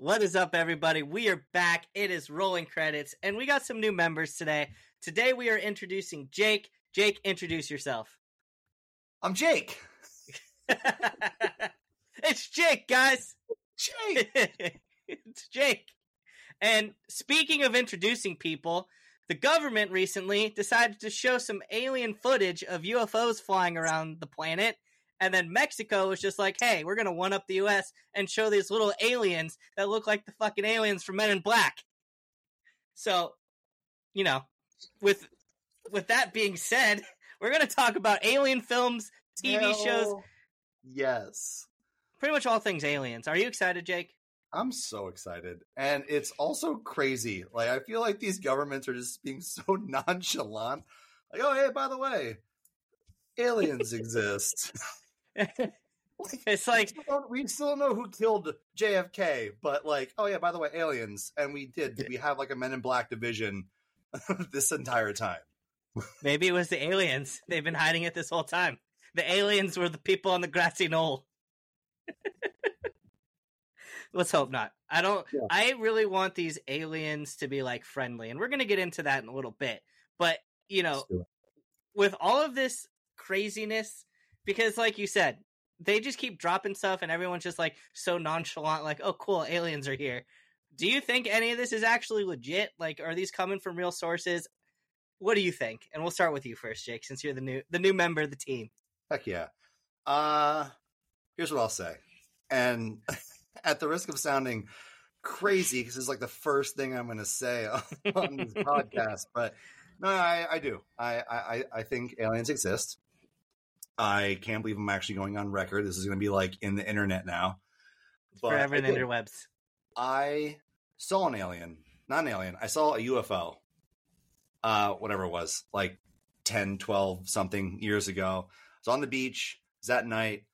What is up, everybody? We are back. It is rolling credits, and we got some new members today. Today, we are introducing Jake. Jake, introduce yourself. I'm Jake. it's Jake, guys. Jake. it's Jake. And speaking of introducing people, the government recently decided to show some alien footage of UFOs flying around the planet. And then Mexico was just like, hey, we're going to one up the US and show these little aliens that look like the fucking aliens from Men in Black. So, you know, with with that being said, we're going to talk about alien films, TV Hell shows, Yes. pretty much all things aliens. Are you excited, Jake? I'm so excited. And it's also crazy. Like, I feel like these governments are just being so nonchalant. Like, oh, hey, by the way, aliens exist. it's like we, still don't, we still know who killed JFK, but like, oh, yeah, by the way, aliens. And we did. We have like a Men in Black division this entire time. maybe it was the aliens. They've been hiding it this whole time. The aliens were the people on the grassy knoll. Let's hope not. I don't. Yeah. I really want these aliens to be like friendly, and we're gonna get into that in a little bit. But you know, Let's do it. with all of this craziness, because like you said, they just keep dropping stuff, and everyone's just like so nonchalant, like, "Oh, cool, aliens are here." Do you think any of this is actually legit? Like, are these coming from real sources? What do you think? And we'll start with you first, Jake, since you're the new the new member of the team. Heck yeah. Uh here's what I'll say. And at the risk of sounding crazy, because it's like the first thing I'm gonna say on, on this podcast, but no, I, I do. I, I I think aliens exist. I can't believe I'm actually going on record. This is gonna be like in the internet now. But Forever in the interwebs. I saw an alien, not an alien. I saw a UFO, uh, whatever it was, like 10, 12 something years ago. I was on the beach, it was that night,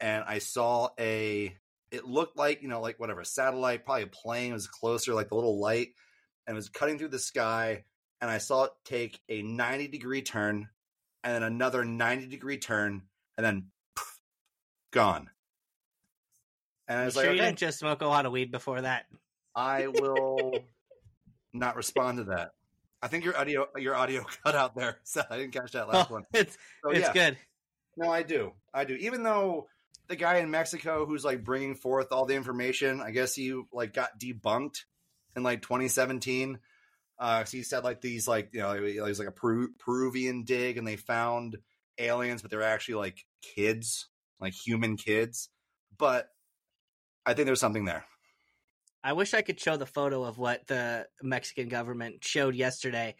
and I saw a, it looked like, you know, like whatever, a satellite, probably a plane, it was closer, like the little light, and it was cutting through the sky. And I saw it take a 90 degree turn and then another 90 degree turn and then poof, gone. And I was sure like, you didn't just smoke a lot of weed before that. I will not respond to that. I think your audio your audio cut out there, so I didn't catch that last Oh, one. it's So it's yeah, good. no, I do, I do. Even though the guy in Mexico who's like bringing forth all the information, I guess he like got debunked in like 2017. Uh, 'cause he said like these like you know it was like a Peru- Peruvian dig, and they found aliens, but they're actually like kids, like human kids. But I think there's something there. I wish I could show the photo of what the Mexican government showed yesterday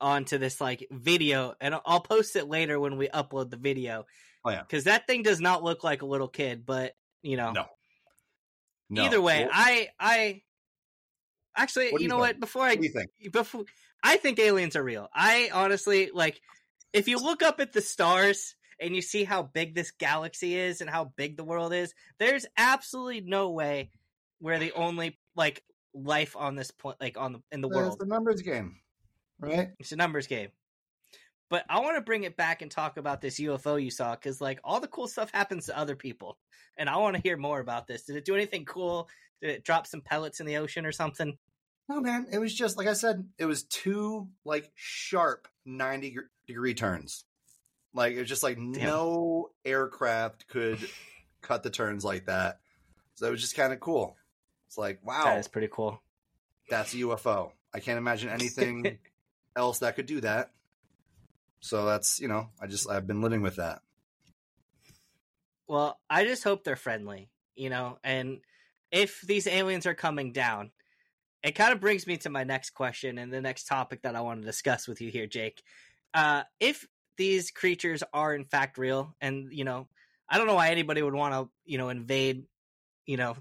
onto this like video, and I'll- post it later when we upload the video. Oh, yeah. because that thing does not look like a little kid, but you know, No. No. either way, What- I I actually, you you know think? what? Before I what do you think? before I think aliens are real. I honestly like if you look up at the stars and you see how big this galaxy is and how big the world is, there's absolutely no way we're the only like life on this point like on the in the world. It's a numbers game, right? It's a numbers game. But I want to bring it back and talk about this UFO you saw because, like, all the cool stuff happens to other people, and I want to hear more about this. Did it do anything cool? Did it drop some pellets in the ocean or something? No, man. It was just like I said. It was two like sharp ninety degree turns. Like it was just like no aircraft could cut the turns like that. So it was just kind of cool. It's like wow, That is pretty cool. that's a UFO. I can't imagine anything else that could do that. So that's you know, I just I've been living with that. Well, I just hope they're friendly, you know, and if these aliens are coming down, it kind of brings me to my next question and the next topic that I want to discuss with you here, Jake. Uh, if these creatures are in fact real, and you know, I don't know why anybody would want to, you know, invade, you know,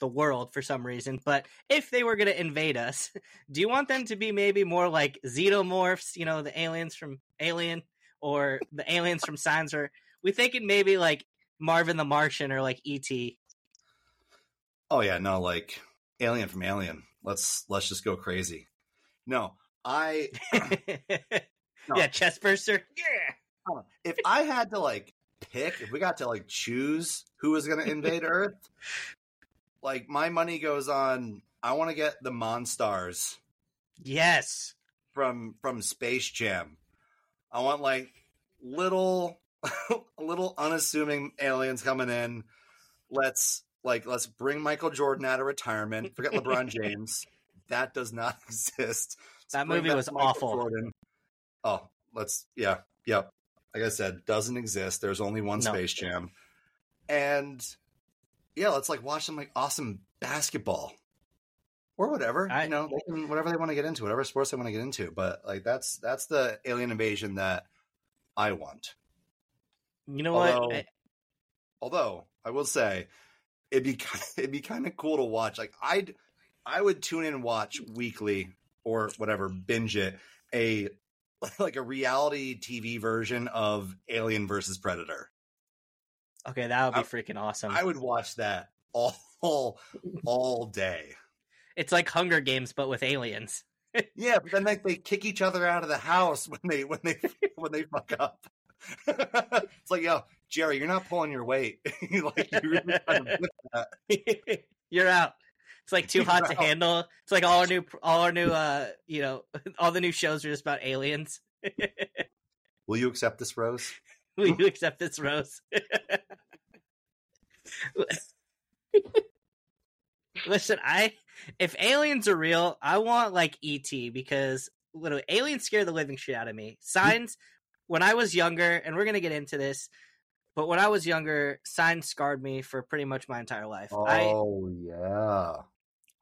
the world for some reason, but if they were going to invade us, do you want them to be maybe more like xenomorphs, you know, the aliens from Alien, or the aliens from Signs, or we thinking maybe like Marvin the Martian or like ET? Oh yeah, no, like Alien from Alien. Let's let's just go crazy. No, I No. Yeah, chest burster. Yeah. if I had to like pick, if we got to like choose who was going to invade Earth, like my money goes on. I want to get the Monstars Yes. from from Space Jam. I want like little little unassuming aliens coming in. Let's like let's bring Michael Jordan out of retirement. Forget LeBron James. That does not exist. Let's That movie was awful. Jordan. Oh, let's yeah, yep. Like I said, doesn't exist. There's only one No. Space Jam. And yeah, let's like watch some like awesome basketball or whatever. I- you know, they can, whatever they want to get into, whatever sports they want to get into. But like that's that's the alien invasion that I want. You know Although- what? I- Although I will say, it'd be kind it'd be kind of cool to watch. Like I'd I would tune in and watch weekly or whatever binge it a like a reality TV version of Alien versus Predator. okay, that would be I- freaking awesome. I would watch that all all, all day. it's like Hunger Games, but with aliens. Yeah, but then like they kick each other out of the house when they when they when they fuck up. it's like, yo, Jerry, you're not pulling your weight. like you really trying to whip that. You're out. It's like too hot to handle. It's like all our new, all our new, uh, you know, all the new shows are just about aliens. Will you accept this, Rose? Will you accept this, Rose? Listen, I if aliens are real, I want like ET because literally aliens scare the living shit out of me. Signs when I was younger, and we're gonna get into this, but when I was younger, signs scarred me for pretty much my entire life. I Oh yeah.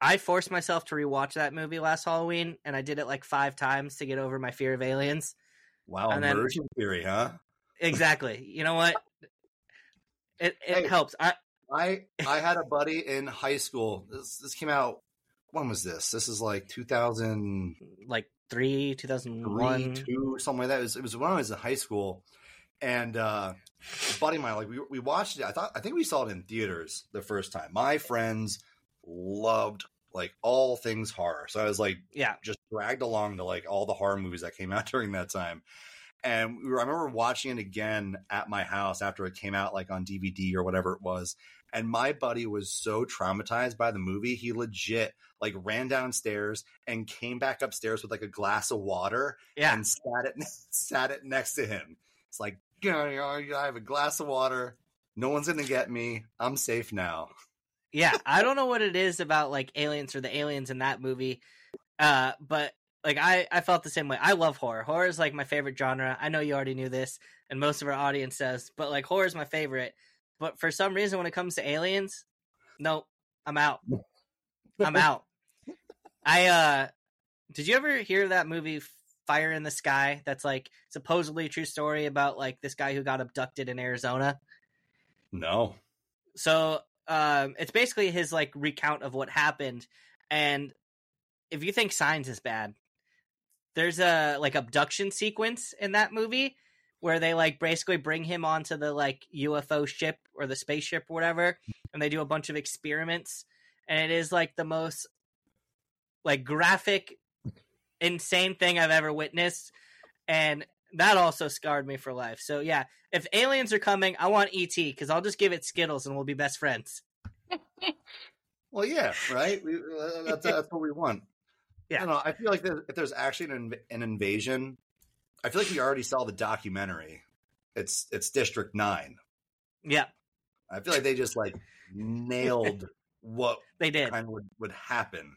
I forced myself to rewatch that movie last Halloween, and I did it like five times to get over my fear of aliens. Wow, And then- immersion theory, huh? Exactly. You know what? It it Hey. helps. I I I had a buddy in high school. This this came out. When was this? This is like two thousand, like three, two thousand one. two, something like that. It was, it was when I was in high school, and uh, a buddy of mine, like we we watched it. I thought I think we saw it in theaters the first time. My friends loved like all things horror, so I was like Yeah, just dragged along to like all the horror movies that came out during that time. And we were, I remember watching it again at my house after it came out, like on DVD or whatever it was. And my buddy was so traumatized by the movie, he legit like ran downstairs and came back upstairs with like a glass of water yeah. and sat it sat it next to him. It's like, I have a glass of water. No one's gonna get me. I'm safe now. yeah i don't know what it is about like aliens or the aliens in that movie uh but like i i felt the same way i love horror horror is like my favorite genre i know you already knew this and most of our audience does but like horror is my favorite but for some reason when it comes to aliens nope i'm out i'm out i uh did you ever hear that movie fire in the sky that's like supposedly a true story about like this guy who got abducted in arizona No. so um, it's basically his like recount of what happened. And if you think Signs is bad, there's a like abduction sequence in that movie where they like basically bring him onto the like UFO ship or the spaceship or whatever, and they do a bunch of experiments. And it is like the most like graphic, insane thing I've ever witnessed. And that also scarred me for life. So yeah, if aliens are coming, I want ET because I'll just give it Skittles and we'll be best friends. Well, yeah, right. We, uh, that's that's what we want. Yeah. I don't know. I feel like if there's actually an, inv- an invasion, I feel like we already saw the documentary. It's it's District Nine. Yeah, I feel like they just like nailed what they did. kind of would, would happen.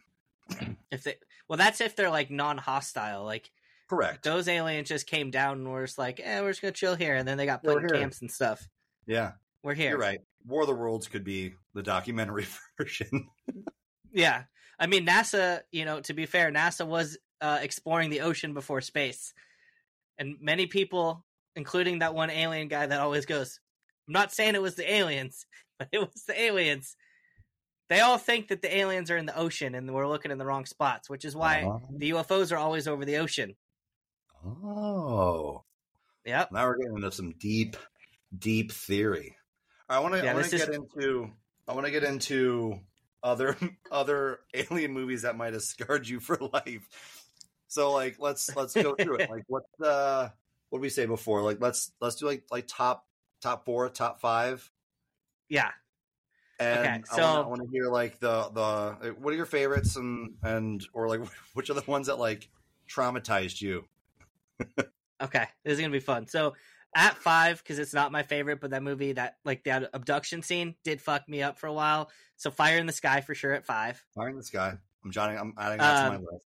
If they well, that's if they're like non-hostile. Like Correct. those aliens just came down and were just like, "Eh, we're just gonna chill here," and then they got put We're in here. camps and stuff. Yeah, We're here. you're right. War of the Worlds could be the documentary version. Yeah, I mean NASA. You know, to be fair, NASA was uh, exploring the ocean before space, and many people, including that one alien guy that always goes, "I'm not saying it was the aliens, but it was the aliens." They all think that the aliens are in the ocean and we're looking in the wrong spots, which is why Uh-huh. the UFOs are always over the ocean. Oh, Yep. now we're getting into some deep, deep theory. I want to. Yeah, I want to get is- into. I want to get into other other alien movies that might have scarred you for life. So, like, let's let's go through it. Like, what the what did we say before? Like, let's let's do like like top top four, top five. Yeah. And Okay, I so- I want to hear like the the what are your favorites and and or like which are the ones that like traumatized you? Okay, this is gonna be fun. So at five, because it's not my favorite, but that movie that like that abduction scene did fuck me up for a while. So Fire in the Sky for sure at five. Fire in the Sky. I'm jotting. I'm adding that to Um, my list.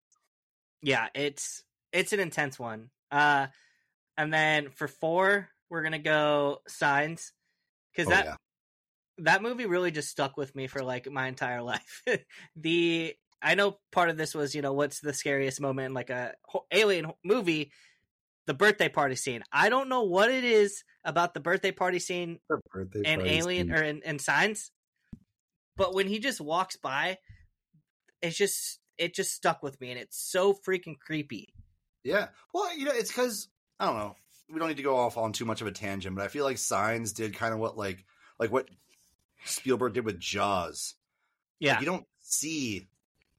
Yeah, it's it's an intense one. Uh, and then for four, we're gonna go Signs, because Oh, that yeah. That movie really just stuck with me for like my entire life. the I know part of this was you know what's the scariest moment in like a alien movie, the birthday party scene. I don't know what it is about the birthday party scene birthday and party Alien scene. or in, in Signs, but when he just walks by, it's just it just stuck with me, and it's so freaking creepy. Yeah. Well, you know, it's because I don't know. We don't need to go off on too much of a tangent, but I feel like Signs did kind of what like like what Spielberg did with Jaws. Yeah, Like, you don't see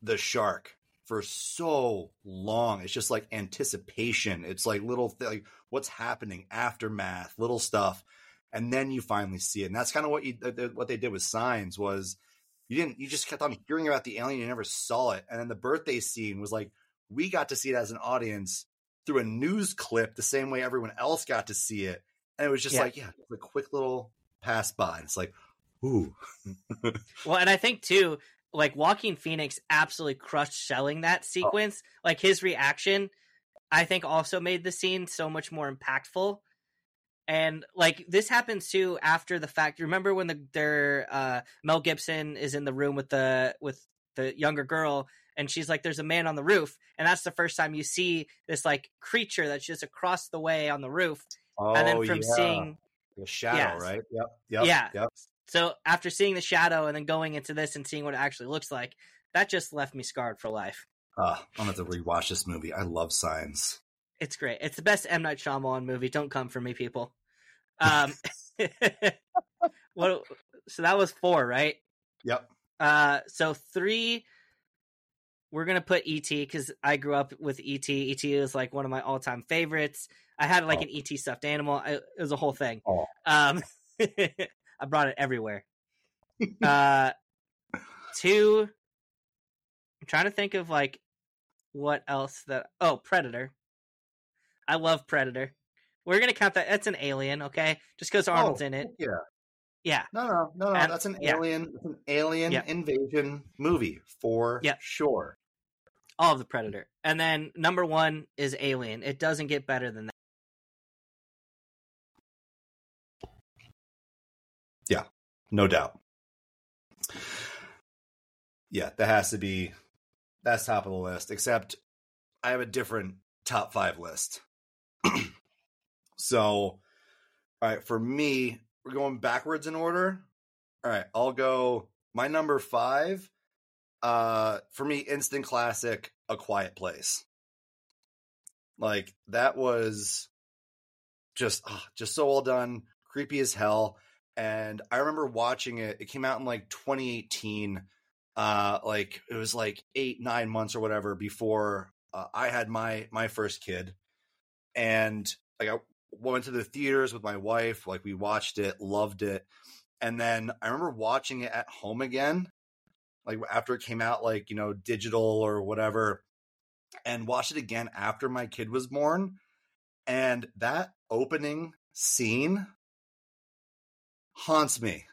the shark for so long. It's just like anticipation. It's like little th- like what's happening, aftermath, little stuff, and then you finally see it. And that's kind of what you th- th- what they did with Signs was you didn't you just kept on hearing about the alien, you never saw it, and then the birthday scene was like we got to see it as an audience through a news clip the same way everyone else got to see it, and it was just Yeah. like yeah, a quick little pass by. And It's like ooh, Well, and I think too, like Joaquin Phoenix absolutely crushed selling that sequence. Like his reaction, I think also made the scene so much more impactful. And like this happens too after the fact. Remember when the their uh, Mel Gibson is in the room with the with the younger girl, and she's like, "There's a man on the roof," and that's the first time you see this like creature that's just across the way on the roof. and then Oh, from yeah. seeing the shadow, Yes. right? Yep, yep, Yeah. yep. So after seeing the shadow and then going into this and seeing what it actually looks like, that just left me scarred for life. Uh, I'm gonna have to rewatch this movie. I love Signs. It's great. It's the best M Night Shyamalan movie. Don't come for me, people. Um, what? So that was four, right? Yep. Uh, so three, we're gonna put ET because I grew up with ET. ET is like one of my all-time favorites. I had like Oh. an ET stuffed animal. I, it was a whole thing. Oh. Um, I brought it everywhere. uh, two. I'm trying to think of like what else that. Oh, Predator. I love Predator. We're gonna count that. That's an alien, okay? Just because Arnold's Oh, in it. Yeah. Yeah. No, no, no, no. And- that's an yeah. alien. That's an alien Yeah. invasion movie for Yeah. sure. all of the Predator. And then number one is Alien. It doesn't get better than No doubt. Yeah, that has to be that's top of the list. Except I have a different top five list. so, all right, for me, we're going backwards in order. All right, I'll go. My number five, uh, for me, instant classic, A Quiet Place. Like that was just, ah, just so well done, creepy as hell. And I remember watching it. It came out in like 2018. Uh, like it was like eight, nine months or whatever before uh, I had my my first kid, and like I went to the theaters with my wife. Like we watched it, loved it, and then I remember watching it at home again, like after it came out, like you know, digital or whatever, and watched it again after my kid was born, and that opening scene haunts me.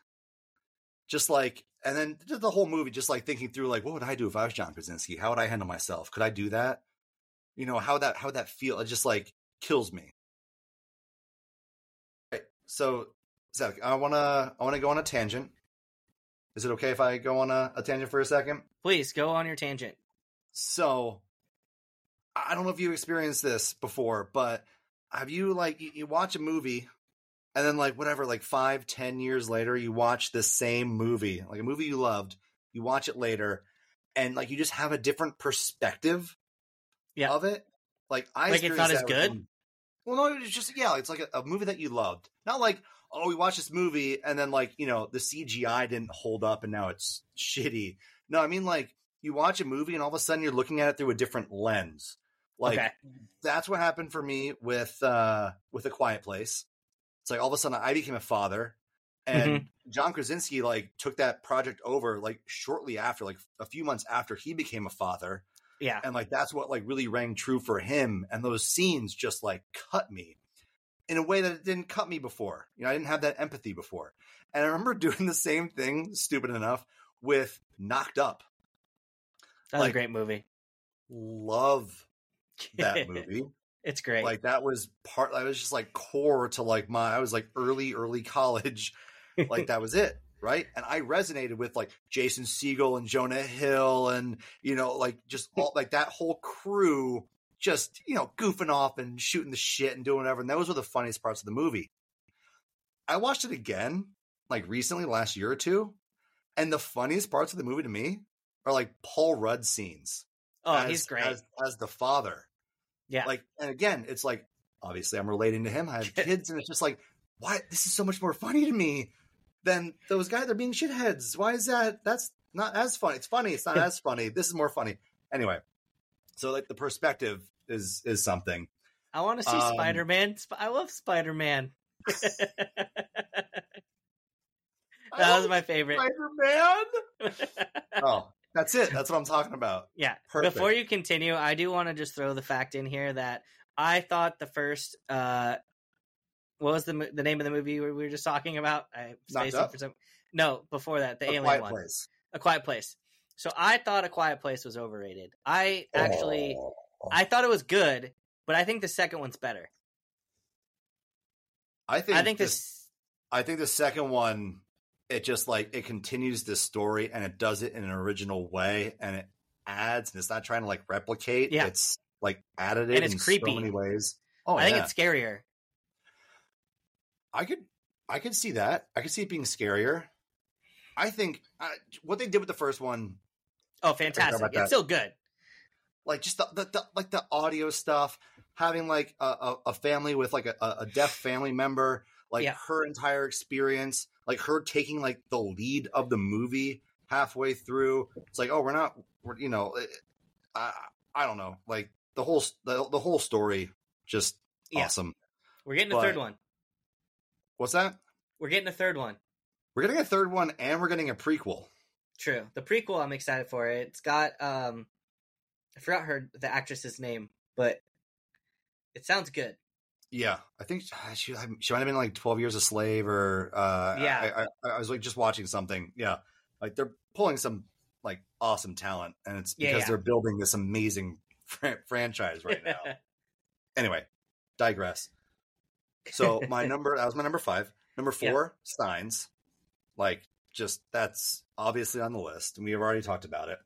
Just like, and then the whole movie, just like thinking through, like, what would I do if I was John Krasinski? How would I handle myself? Could I do that? You know, how that how that feel? It just like kills me. Right. So, Zach, I wanna I wanna go on a tangent. Is it okay if I go on a, a tangent for a second? Please go on your tangent. So, I don't know if you experienced this before, but have you like you watch a movie and then like whatever, like five, ten years later, you watch the same movie, like a movie you loved, you watch it later, and like you just have a different perspective Yeah. of it. Like I Like it's not as good? Well, no, it's just yeah, it's like a, a movie that you loved, not like oh, we watched this movie and then like you know the CGI didn't hold up and now it's shitty. No, I mean like you watch a movie and all of a sudden you're looking at it through a different lens. Like okay. that's what happened for me with uh with a quiet place it's like all of a sudden i became a father mm-hmm. And John Krasinski like took that project over like shortly after, like a few months after he became a father. Yeah. And like that's what like really rang true for him. And those scenes just like cut me in a way that it didn't cut me before. You know, I didn't have that empathy before. And I remember doing the same thing, stupid enough, with Knocked Up. That's like- a great movie. Love that movie. It's great. like that was part I was just like core to like my I was like early, early college. Like that was it. Right. And I resonated with like Jason Segel and Jonah Hill and you know, like just all like that whole crew just, you know, goofing off and shooting the shit and doing whatever. And those were the funniest parts of the movie. I watched it again, like recently, last year or two. And the funniest parts of the movie to me are like Paul Rudd scenes. oh, as, he's great. As, as the father yeah. like and again it's like obviously i'm relating to him. I have kids and it's just like why? This is so much more funny to me than those guys that are being shitheads. Why is that? That's not as funny it's funny. It's not as funny. This is more funny. Anyway so like the perspective is is something. I want to see um, Spider Man. I love Spider Man. that was my favorite. spider-man? Oh that's it that's what i'm talking about yeah. Perfect. Before you continue, I do want to just throw the fact in here that I thought the first. uh What was the the name of the movie we were just talking about? I Up? for some. No, before that, the A alien Quiet one, place A Quiet Place. So I thought A Quiet Place was overrated. I actually, Oh. I thought it was good, but I think the second one's better. i think I think this this. I think the second one, it just like it continues this story and it does it in an original way and it adds and it's not trying to like replicate. Yeah. It's like additive And it's in creepy. so many ways. Oh, I think it's scarier. I could I could see that. I could see it being scarier. I think uh, what they did with the first one, Oh, fantastic! It's that. still good. like just the, the, the like the audio stuff, having like a, a, a family with like a, a deaf family member, like Yeah. her entire experience, like her taking like the lead of the movie halfway through. It's like, oh, we're not, we're, you know, eh, I I don't know, like the whole the, the whole story just Yeah. awesome. We're getting a But- third one. What's that? We're getting a third one. We're getting a third one, and we're getting a prequel. True. The prequel, I'm excited for. it. It's got um, I forgot her the actress's name, but it sounds good. Yeah, I think she she might have been like Twelve Years a Slave, or uh, Yeah. I, I, I was like just watching something. Yeah, like they're pulling some like awesome talent, and it's because yeah. they're building this amazing fran- franchise right now. anyway, digress. So my number that was my number five. Number Yeah. four, Signs. Like just that's obviously on the list, and we have already talked about it.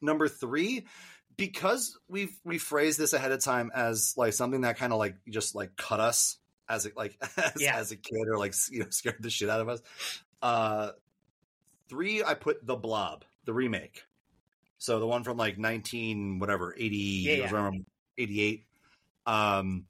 Number three, because we've we phrased this ahead of time as like something that kind of like just like cut us as a, like as, Yeah. as a kid or like you know scared the shit out of us. Uh, three, I put the Blob, the remake. So the one from like nineteen whatever eighty, Yeah, yeah. eighty eight. Um,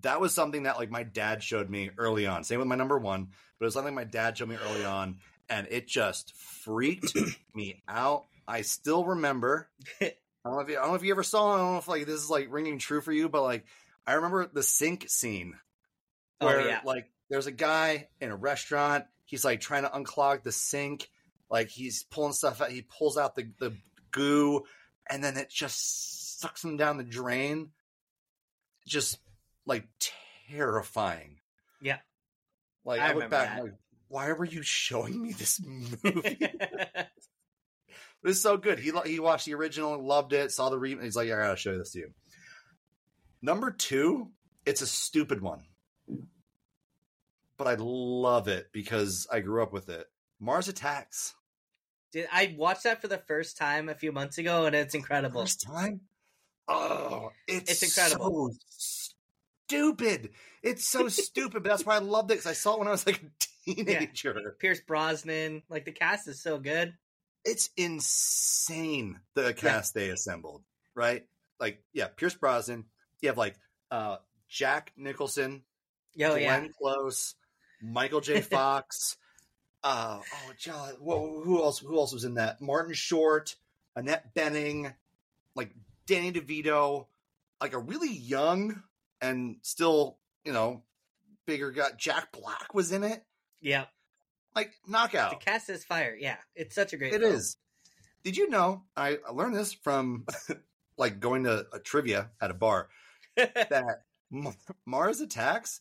that was something that like my dad showed me early on. Same with my number one, but it was something my dad showed me early on, and it just freaked me out. I still remember. I don't know if you, I don't know if you ever saw. I don't know if like this is like ringing true for you, but like I remember the sink scene Oh, where yeah. like there's a guy in a restaurant. He's like trying to unclog the sink. Like he's pulling stuff out. He pulls out the the goo, and then it just sucks him down the drain. Just like terrifying. Yeah. Like I I, look back. Like, why were you showing me this movie? It was so good. He he watched the original, loved it, saw the remake. He's like, I gotta show this to you. Number two, it's a stupid one, but I love it because I grew up with it. Mars Attacks. Did I watched that for the first time a few months ago, and it's incredible. First time. Oh, it's It's incredible. So stupid. It's so stupid, but that's why I loved it because I saw it when I was like a teenager. Pierce Brosnan, like the cast is so good. It's insane the cast they assembled, right? Like, yeah, Pierce Brosnan. You have like uh Jack Nicholson, Yo, Glenn yeah, Close, Michael J. Fox. uh, oh, God, whoa, who else? Who else was in that? Martin Short, Annette Bening, like Danny DeVito, like a really young and still, you know, bigger guy. Jack Black was in it. Yep. Like knockout. The cast is fire. Yeah, it's such a great. It film. is. Did you know? I learned this from like going to a trivia at a bar that Mars Attacks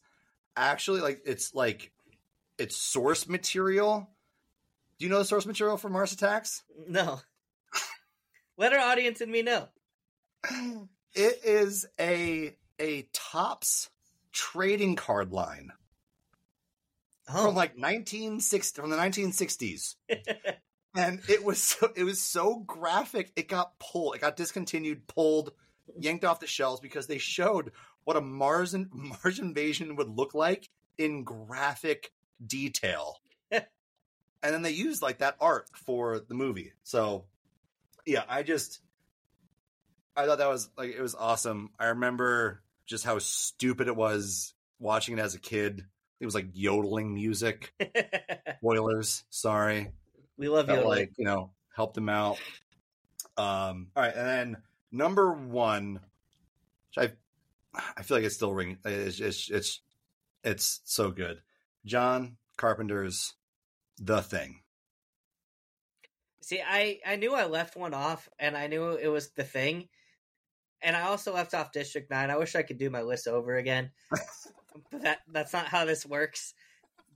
actually like it's like it's source material. Do you know the source material for Mars Attacks? no. Let our audience and me know. It is a a Topps trading card line Oh, from like 1960 from the 1960s. and it was so, it was so graphic it got pulled it got discontinued pulled yanked off the shelves because they showed what a mars in, mars invasion would look like in graphic detail. And then they used like that art for the movie. So yeah i just i thought that was like it was awesome. I remember just how stupid it was watching it as a kid it was like yodeling music spoilers sorry we love you. like you know helped them out. Um, all right, and then number one, which I I feel like it's still ringing. It's it's it's, it's so good. John Carpenter's The Thing. See, I I knew I left one off, and I knew it was the thing, and I also left off District Nine. I wish I could do my list over again, that that's not how this works.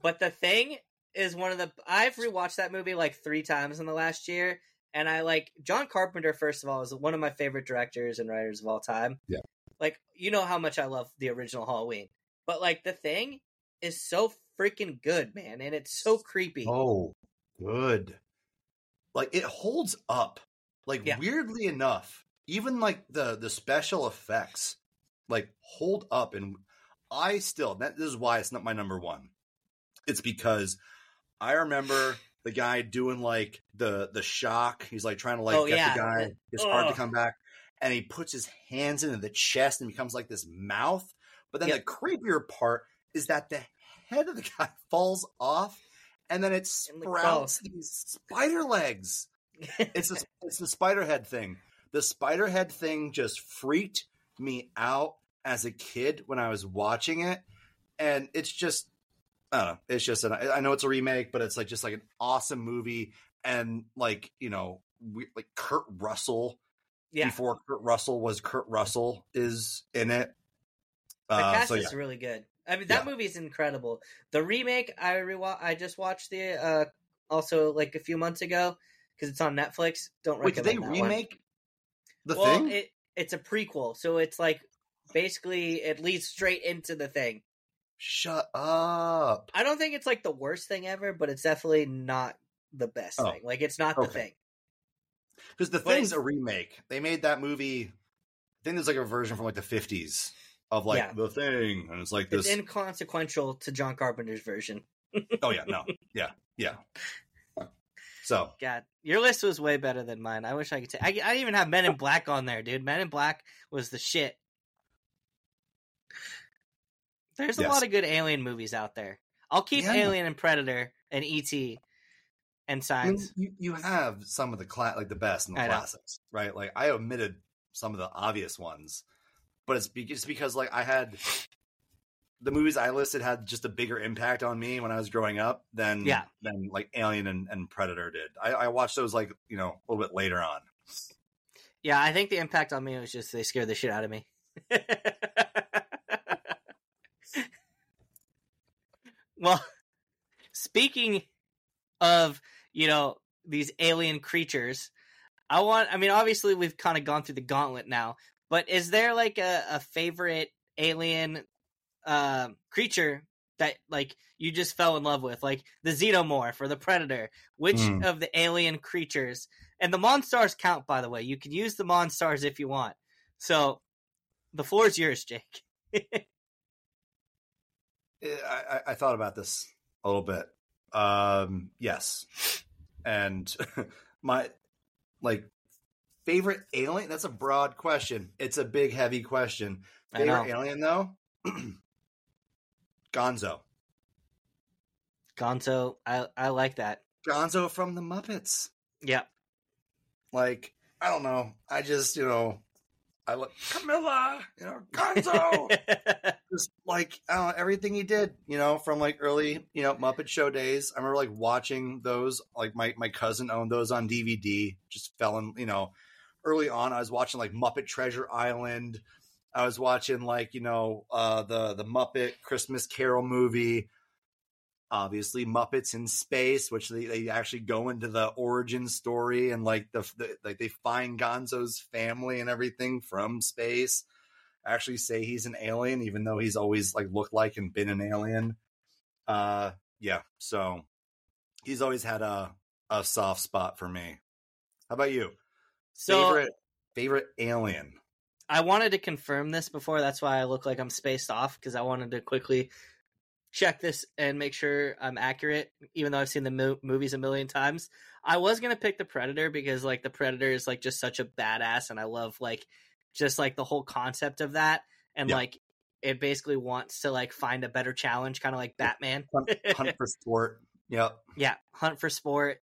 But the thing is one of the I've rewatched that movie like three times in the last year, and I like John Carpenter. First of all, is one of my favorite directors and writers of all time. Yeah. like you know how much I love the original Halloween, but like the thing is so freaking good, man, and it's so creepy. Oh, good. Like it holds up. Like Yeah. weirdly enough, even like the the special effects like hold up and I still that this is why it's not my number 1. It's because I remember the guy doing like the the shock. He's like trying to like Oh, get yeah. the guy his hard to come back and he puts his hands into the chest and becomes like this mouth. But then Yep. the creepier part is that the head of the guy falls off and then it sprouts these spider legs. It's a, it's the spider head thing. The spider head thing just freaked me out as a kid when I was watching it, and it's just I don't know. It's just an, I know it's a remake, but it's like just like an awesome movie, and like you know, we, like Kurt Russell yeah, before Kurt Russell was Kurt Russell is in it. The Uh, cast so yeah, is really good. I mean, that Yeah. movie is incredible. The remake, I rewa- I just watched the uh also like a few months ago because it's on Netflix. Don't wait, did recommend they that one. remake the well, thing? it it's a prequel, so it's like basically it leads straight into the thing. Shut up! I don't think it's like the worst thing ever, but it's definitely not the best Oh, thing. Like it's not the thing. Because the But thing's a remake. They made that movie. I think there's like a version from like the 50s of like Yeah. the thing, and it's like this. It's inconsequential to John Carpenter's version. oh yeah, no, yeah, yeah. So God, your list was way better than mine. I wish I could. take. I, I even have Men in Black on there, dude. Men in Black was the shit. There's a Yes. lot of good alien movies out there. I'll keep Yeah. Alien and Predator and ET and I mean, Signs. you you have some of the cla- like the best in the I know. classics, right? Like I omitted some of the obvious ones, but it's be- it's because like I had the movies I listed had just a bigger impact on me when I was growing up than Yeah. than like Alien and, and Predator did. I, I watched those like you know a little bit later on. Yeah, I think the impact on me was just they scared the shit out of me. well, speaking of, you know, these alien creatures, I want I mean obviously we've kind of gone through the gauntlet now, but is there like a, a favorite alien um creature that like you just fell in love with, like the xenomorph or the predator? Which Hmm. of the alien creatures and the Monstars count, by the way. You can use the Monstars if you want. So the floor is yours, Jake. Eh, I, I, I thought about this a little bit. Um, yes, and my like favorite alien. That's a broad question. It's a big, heavy question. Favorite alien though, Gonzo. Gonzo, I I like that. Gonzo from the Muppets. Yeah. Like I don't know. I just you know I look Camilla. You know Gonzo. just like I everything he did, you know, from like early, you know, Muppet Show days. I remember like watching those. Like my my cousin owned those on DVD. Just fell in, you know, early on. I was watching like Muppet Treasure Island. I was watching like you know uh, the the Muppet Christmas Carol movie. Obviously, Muppets in space, which they, they actually go into the origin story and like the, the like they find Gonzo's family and everything from space actually say he's an alien, even though he's always like looked like and been an alien. Uh, yeah. So he's always had a a soft spot for me. How about you? So favorite favorite alien. I wanted to confirm this before. That's why I look like I'm spaced off because I wanted to quickly check this and make sure I'm accurate. Even though I've seen the mo- movies a million times, I was gonna pick the Predator because like the Predator is like just such a badass, and I love like just like the whole concept of that, and Yeah. like it basically wants to like find a better challenge, kind of like Batman. Hunt, hunt for sport. Yep. Yeah, Hunt for Sport.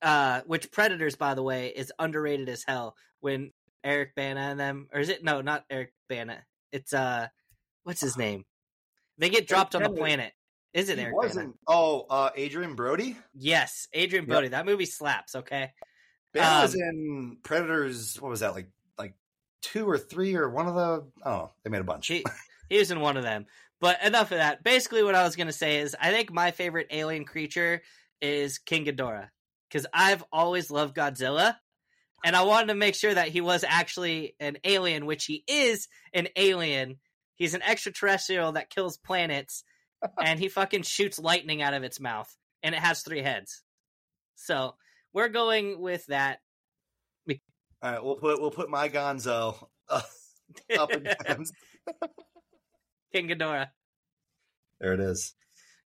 Uh, which Predators, by the way, is underrated as hell. When Eric Bana and them, or is it no, not Eric Bana? It's uh, what's his name? They get dropped on the planet. Is it He Eric wasn't. Oh, uh, Adrien Brody. Yes, Adrien Yep. Brody. That movie slaps. Okay, Ben was Um, in Predators. What was that like? Like two or three or one of the? Oh, they made a bunch. he he was in one of them. But enough of that. Basically, what I was gonna say is, I think my favorite alien creature is King Ghidorah because I've always loved Godzilla, and I wanted to make sure that he was actually an alien, which he is an alien. He's an extraterrestrial that kills planets, and he fucking shoots lightning out of its mouth, and it has three heads. So we're going with that. All right, we'll put we'll put my Gonzo uh, up against. King Ghidorah. there it is.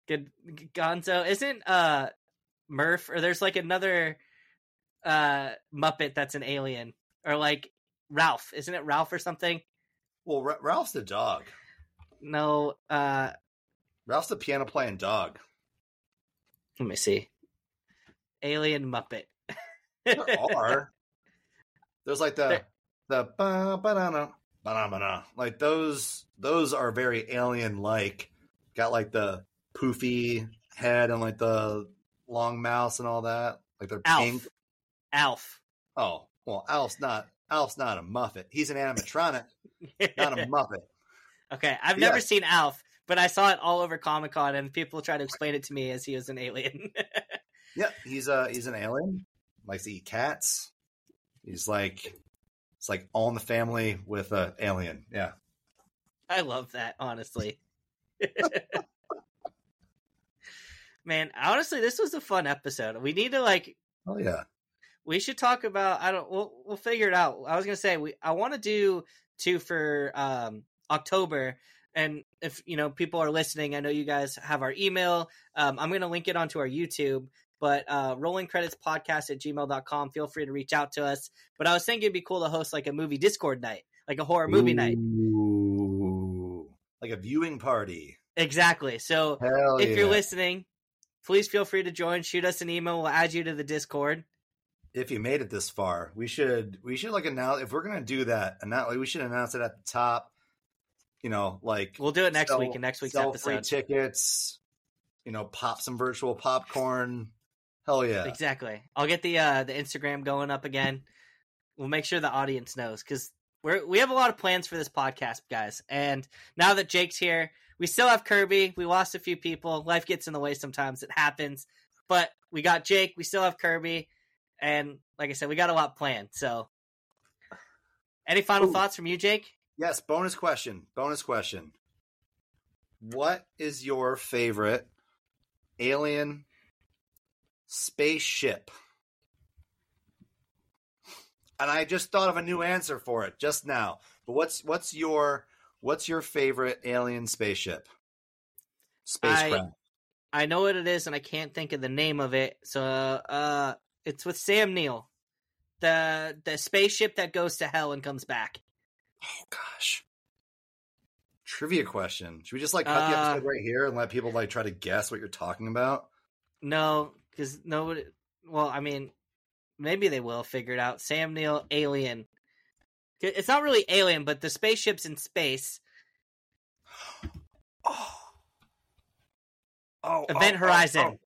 Good Gonzo isn't uh Murph or there's like another uh Muppet that's an alien or like Ralph isn't it Ralph or something? Well, Ra- Ralph's the dog. No, uh Ralph's the piano playing dog. let me see. Alien Muppet. There are. There's like the There- the ba banana banana like those those are very alien like. Got like the poofy head and like the long mouth and all that. Like they're pink. Alf. Alf. Oh well, Alf's not Alf's not a Muppet. He's an animatronic, not a Muppet. okay, I've never Yes. seen Alf, but I saw it all over Comic Con and people try to explain it to me as he was an alien. Yeah, he's a he's an alien. Likes to eat cats. He's like it's like all in the family with a alien. Yeah. I love that, honestly. Man, honestly, this was a fun episode. We need to like Oh yeah. we should talk about I don't we'll we'll figure it out. I was gonna say we I wanna do two for um October and if you know people are listening, I know you guys have our email. Um I'm gonna link it onto our YouTube. But uh rolling credits podcast at gmail.com. Feel free to reach out to us. But I was thinking it'd be cool to host like a movie Discord night, like a horror movie night. Like a viewing party. Exactly. So Hell if yeah. you're listening, please feel free to join. Shoot us an email. We'll add you to the Discord. If you made it this far, we should we should like announce if we're gonna do that, and that like we should announce it at the top. You know, like We'll do it next sell- week and next week's sell free tickets. You know, pop some virtual popcorn. Hell yeah! Exactly. I'll get the uh the Instagram going up again. We'll make sure the audience knows because we're we have a lot of plans for this podcast, guys. And now that Jake's here, we still have Kirby. We lost a few people. Life gets in the way sometimes. It happens. But we got Jake. We still have Kirby. And like I said, we got a lot planned. So, any final Ooh. thoughts from you, Jake? Yes, bonus question. Bonus question. What is your favorite alien spaceship? And I just thought of a new answer for it just now. But what's what's your what's your favorite alien spaceship? Spacecraft. I know what it is, and I can't think of the name of it. So, uh, it's with Sam Neill, the the spaceship that goes to hell and comes back. Oh gosh. Trivia question. Should we just like cut the Uh, episode right here and let people like try to guess what you're talking about? No, because nobody. Well, I mean, maybe they will figure it out. Sam Neill, Alien. It's not really Alien, but the spaceship's in space, Oh. Oh, Event oh, Horizon.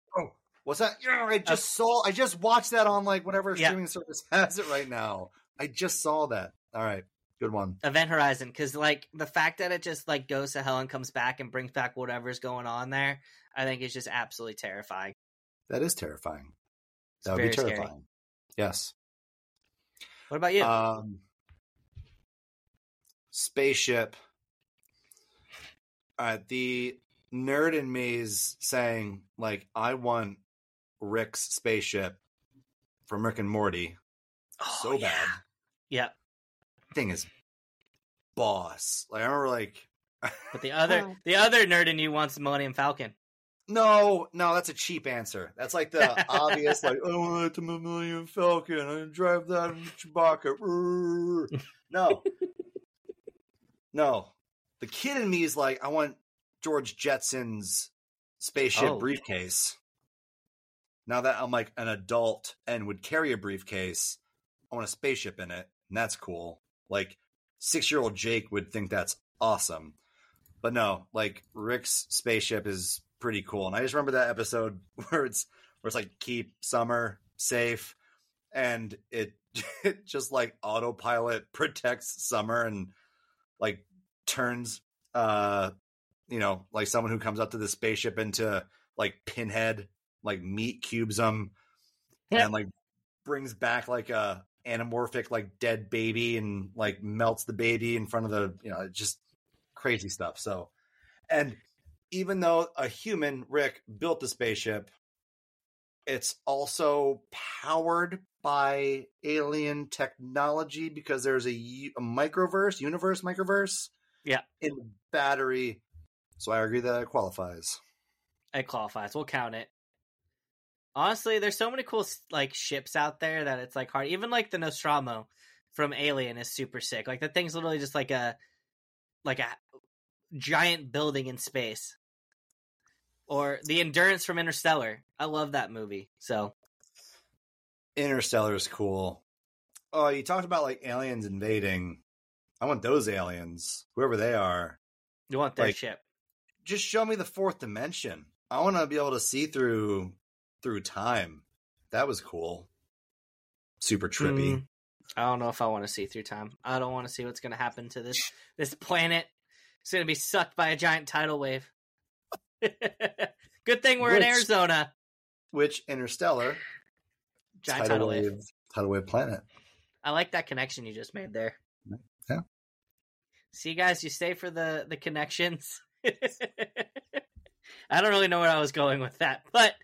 What's that? I just saw. I just watched that on like whatever Yeah. streaming service has it right now. I just saw that. All right, good one. Event Horizon, because like the fact that it just like goes to hell and comes back and brings back whatever's going on there, I think is just absolutely terrifying. That is terrifying. It's That would be very scary. terrifying. Yes. What about you? Um, spaceship. Uh, the nerd in me is saying, like, I want Rick's spaceship from Rick and Morty Oh, so yeah. bad. Yeah, Thing is boss. Like, I remember, like, but the other oh. the other nerd in you wants the Millennium Falcon. no, no, that's a cheap answer. That's like the obvious, like, I want the Millennium Falcon. I drive that in Chewbacca. No, no. The kid in me is like, I want George Jetson's spaceship Oh. briefcase. Now that I'm like an adult and would carry a briefcase, I want a spaceship in it, and that's cool. Like six year old Jake would think that's awesome. But no, like Rick's spaceship is pretty cool. And I just remember that episode where it's where it's like keep summer safe and it, it just like autopilot protects summer and like turns uh you know like someone who comes up to the spaceship into like pinhead like meat cubes them and like brings back like a anamorphic like dead baby and like melts the baby in front of the you know just crazy stuff so and even though a human rick built the spaceship it's also powered by alien technology because there's a, a microverse universe microverse Yeah. in the battery so i agree that it qualifies It qualifies. We'll count it. Honestly, there's so many cool like ships out there that it's like hard. Even like the Nostromo from Alien is super sick. Like the thing's literally just like a like a giant building in space. Or the Endurance from Interstellar. I love that movie. So interstellar is cool oh you talked about like aliens invading i want those aliens whoever they are you want their Like- ship. just show me the fourth dimension i want to be able to see through through time that was cool super trippy Mm, I don't know if I want to see through time. I don't want to see what's going to happen to this this planet. It's going to be sucked by a giant tidal wave. Good thing we're in Arizona. which interstellar Giant tidal wave. tidal wave planet I like that connection you just made there. Yeah. See, guys, you stay for the the connections. I don't really know where I was going with that, but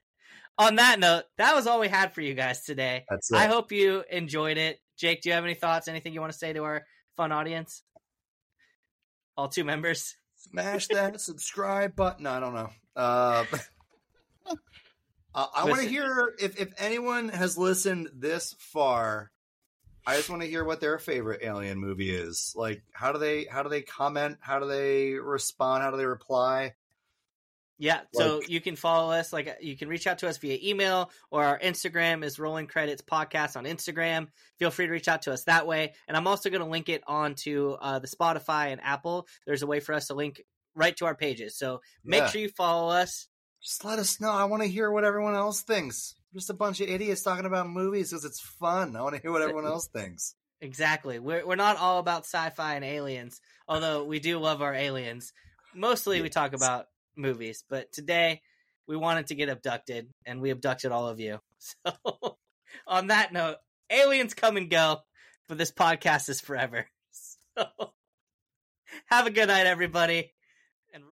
on that note, that was all we had for you guys today. that's it I hope you enjoyed it. Jake, do you have any thoughts? Anything you want to say to our fun audience? All two members. smash that subscribe button i don't know uh Uh, I want to hear if, if anyone has listened this far. I just want to hear what their favorite alien movie is. Like, how do they how do they comment? How do they respond? How do they reply? Yeah, so Like- you can follow us. Like you can reach out to us via email or our Instagram is Rolling Credits Podcast on Instagram. Feel free to reach out to us that way. And I'm also going to link it onto uh, the Spotify and Apple. There's a way for us to link right to our pages. So make Yeah. sure you follow us. Just let us know. I want to hear what everyone else thinks. Just a bunch of idiots talking about movies because it's fun. I want to hear what everyone else thinks. Exactly. We're we're not all about sci-fi and aliens, although we do love our aliens. Mostly we talk about movies, but today we wanted to get abducted and we abducted all of you. So on that note, aliens come and go, but this podcast is forever. So have a good night everybody.